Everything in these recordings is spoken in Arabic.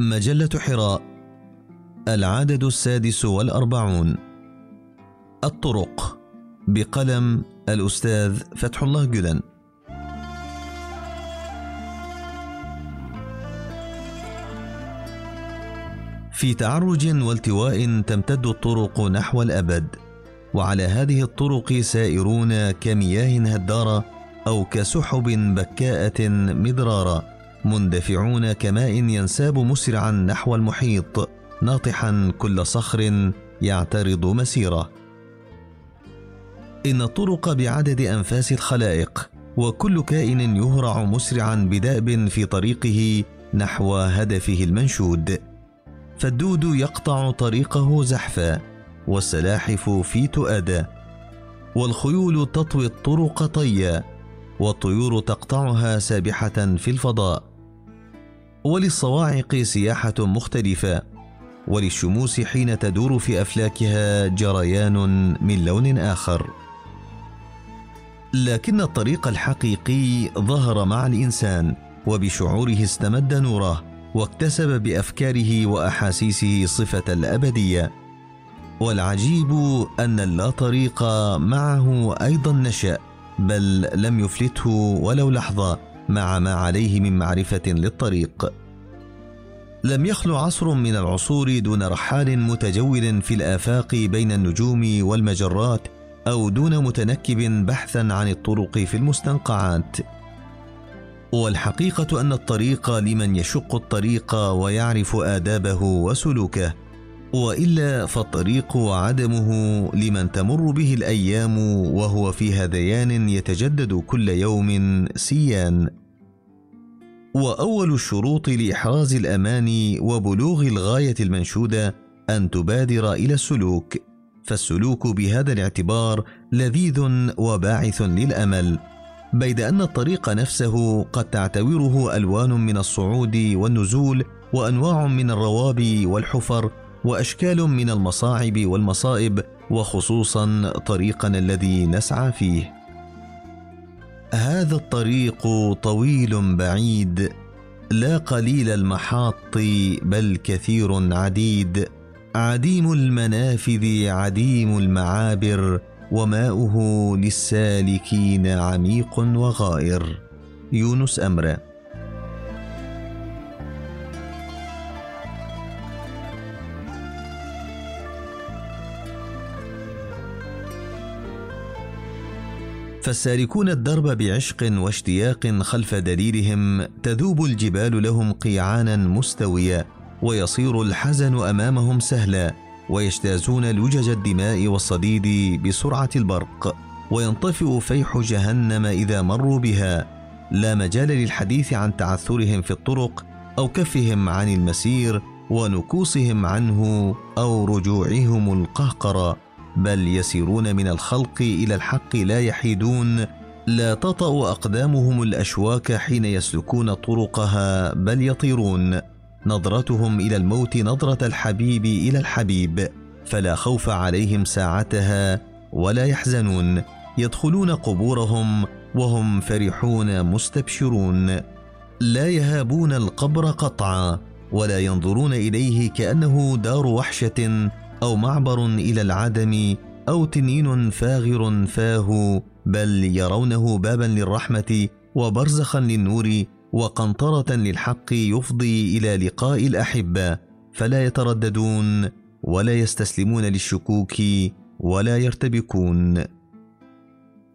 مجلة حراء العدد السادس والأربعون. الطرق بقلم الأستاذ فتح الله جلن في تعرج والتواء تمتد الطرق نحو الأبد وعلى هذه الطرق سائرون كمياه هدارة أو كسحب بكاءة مدرارة مندفعون كماء ينساب مسرعا نحو المحيط ناطحا كل صخر يعترض مسيرة. إن الطرق بعدد أنفاس الخلائق وكل كائن يهرع مسرعا بدأب في طريقه نحو هدفه المنشود. فالدود يقطع طريقه زحفا والسلاحف في تؤدى والخيول تطوي الطرق طيا والطيور تقطعها سابحة في الفضاء. وللصواعق سياحة مختلفة وللشموس حين تدور في أفلاكها جريان من لون آخر. لكن الطريق الحقيقي ظهر مع الإنسان وبشعوره استمد نوره واكتسب بأفكاره وأحاسيسه صفة الأبدية. والعجيب أن اللا طريق معه أيضا نشأ بل لم يفلته ولو لحظة. مع ما عليه من معرفة للطريق. لم يخلو عصر من العصور دون رحال متجول في الآفاق بين النجوم والمجرات أو دون متنكب بحثا عن الطرق في المستنقعات. والحقيقة أن الطريق لمن يشق الطريق ويعرف آدابه وسلوكه. وإلا فالطريق وعدمه لمن تمر به الأيام وهو في هذيان يتجدد كل يوم سيان. وأول الشروط لإحراز الأمان وبلوغ الغاية المنشودة أن تبادر إلى السلوك فالسلوك بهذا الاعتبار لذيذ وباعث للأمل بيد أن الطريق نفسه قد تعتبره ألوان من الصعود والنزول وأنواع من الروابي والحفر وأشكال من المصاعب والمصائب وخصوصا طريقنا الذي نسعى فيه. هذا الطريق طويل بعيد لا قليل المحاط بل كثير عديد. عديم المنافذ عديم المعابر وماؤه للسالكين عميق وغائر. يونس أمرا فالسالكون الدرب بعشق واشتياق خلف دليلهم تذوب الجبال لهم قيعانا مستويا ويصير الحزن أمامهم سهلا ويجتازون لجج الدماء والصديد بسرعة البرق وينطفئ فيح جهنم إذا مروا بها. لا مجال للحديث عن تعثرهم في الطرق أو كفهم عن المسير ونكوصهم عنه أو رجوعهم القهقرة بل يسيرون من الخلق إلى الحق لا يحيدون لا تطأ أقدامهم الأشواك حين يسلكون طرقها بل يطيرون. نظرتهم إلى الموت نظرة الحبيب إلى الحبيب فلا خوف عليهم ساعتها ولا يحزنون. يدخلون قبورهم وهم فرحون مستبشرون. لا يهابون القبر قطعا ولا ينظرون إليه كأنه دار وحشة أو معبر إلى العدم أو تنين فاغر فاه بل يرونه بابا للرحمة وبرزخا للنور وقنطرة للحق يفضي إلى لقاء الأحبة فلا يترددون ولا يستسلمون للشكوك ولا يرتبكون.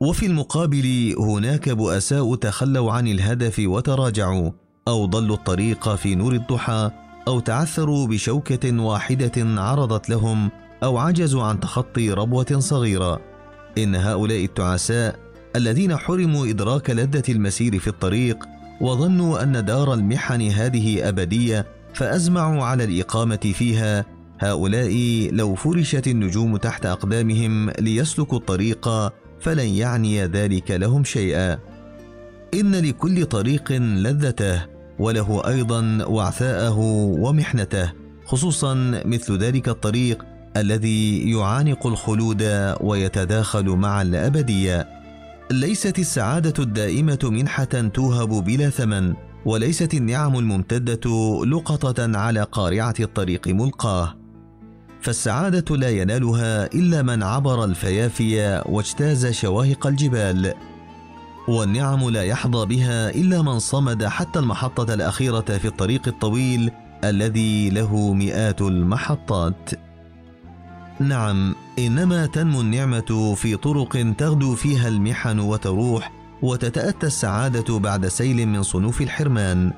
وفي المقابل هناك بؤساء تخلوا عن الهدف وتراجعوا أو ضلوا الطريق في نور الضحى أو تعثروا بشوكة واحدة عرضت لهم أو عجزوا عن تخطي ربوة صغيرة. إن هؤلاء التعساء الذين حرموا إدراك لذة المسير في الطريق وظنوا أن دار المحن هذه أبدية فأزمعوا على الإقامة فيها هؤلاء لو فرشت النجوم تحت أقدامهم ليسلكوا الطريق فلن يعني ذلك لهم شيئا. إن لكل طريق لذته وله أيضا وعثاءه ومحنته خصوصا مثل ذلك الطريق الذي يعانق الخلود ويتداخل مع الأبدية. ليست السعادة الدائمة منحة توهب بلا ثمن وليست النعم الممتدة لقطة على قارعة الطريق ملقاه. فالسعادة لا ينالها إلا من عبر الفيافي واجتاز شواهق الجبال. والنعم لا يحظى بها إلا من صمد حتى المحطة الأخيرة في الطريق الطويل الذي له مئات المحطات. نعم إنما تنمو النعمة في طرق تغدو فيها المحن وتروح وتتأتى السعادة بعد سيل من صنوف الحرمان.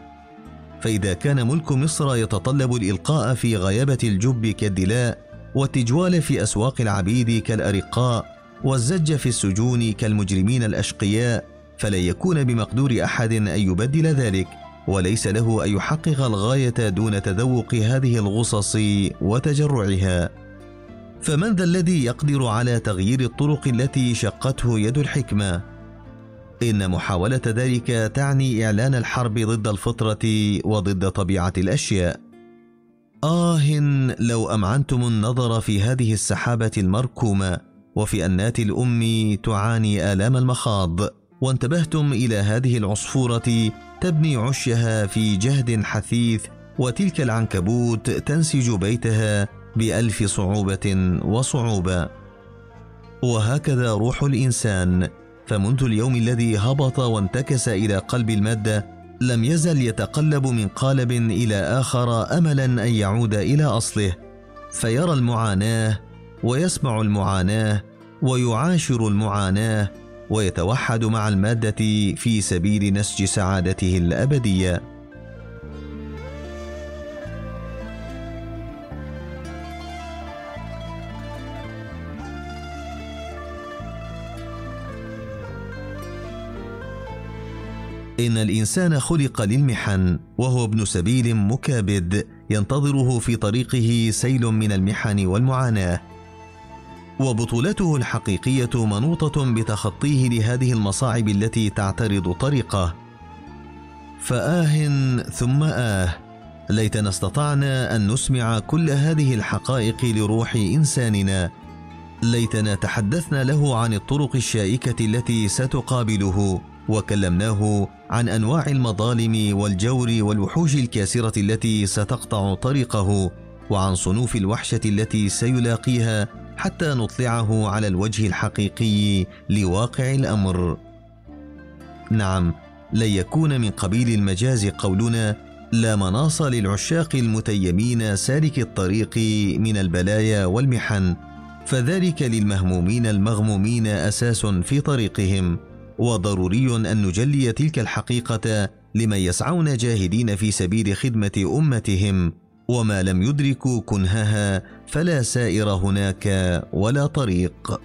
فإذا كان ملك مصر يتطلب الإلقاء في غيابة الجب كالدلاء والتجوال في أسواق العبيد كالأرقاء والزج في السجون كالمجرمين الأشقياء فلن يكون بمقدور أحد أن يبدل ذلك وليس له أن يحقق الغاية دون تذوق هذه الغصص وتجرعها. فمن ذا الذي يقدر على تغيير الطرق التي شقته يد الحكمة؟ إن محاولة ذلك تعني إعلان الحرب ضد الفطرة وضد طبيعة الأشياء. آه لو أمعنتم النظر في هذه السحابة المركومة وفي أنات الأم تعاني آلام المخاض. وانتبهتم إلى هذه العصفورة تبني عشها في جهد حثيث وتلك العنكبوت تنسج بيتها بألف صعوبة وصعوبة. وهكذا روح الإنسان. فمنذ اليوم الذي هبط وانتكس إلى قلب المادة لم يزل يتقلب من قالب إلى آخر املا أن يعود إلى أصله. فيرى المعاناة ويسمع المعاناة ويعاشر المعاناة ويتوحد مع المادة في سبيل نسج سعادته الأبدية. إن الإنسان خلق للمحن وهو ابن سبيل مكابد ينتظره في طريقه سيل من المحن والمعاناة. وبطولته الحقيقية منوطة بتخطيه لهذه المصاعب التي تعترض طريقه. فآه ثم آه. ليتنا استطعنا أن نسمع كل هذه الحقائق لروح إنساننا. ليتنا تحدثنا له عن الطرق الشائكة التي ستقابله وكلمناه عن أنواع المظالم والجور والوحوش الكاسرة التي ستقطع طريقه وعن صنوف الوحشة التي سيلاقيها حتى نطلعه على الوجه الحقيقي لواقع الأمر. نعم لن يكون من قبيل المجاز قولنا لا مناص للعشاق المتيمين سالك الطريق من البلايا والمحن فذلك للمهمومين المغمومين أساس في طريقهم وضروري أن نجلي تلك الحقيقة لمن يسعون جاهدين في سبيل خدمة أمتهم. وما لم يدركوا كنهها فلا سائر هناك ولا طريق.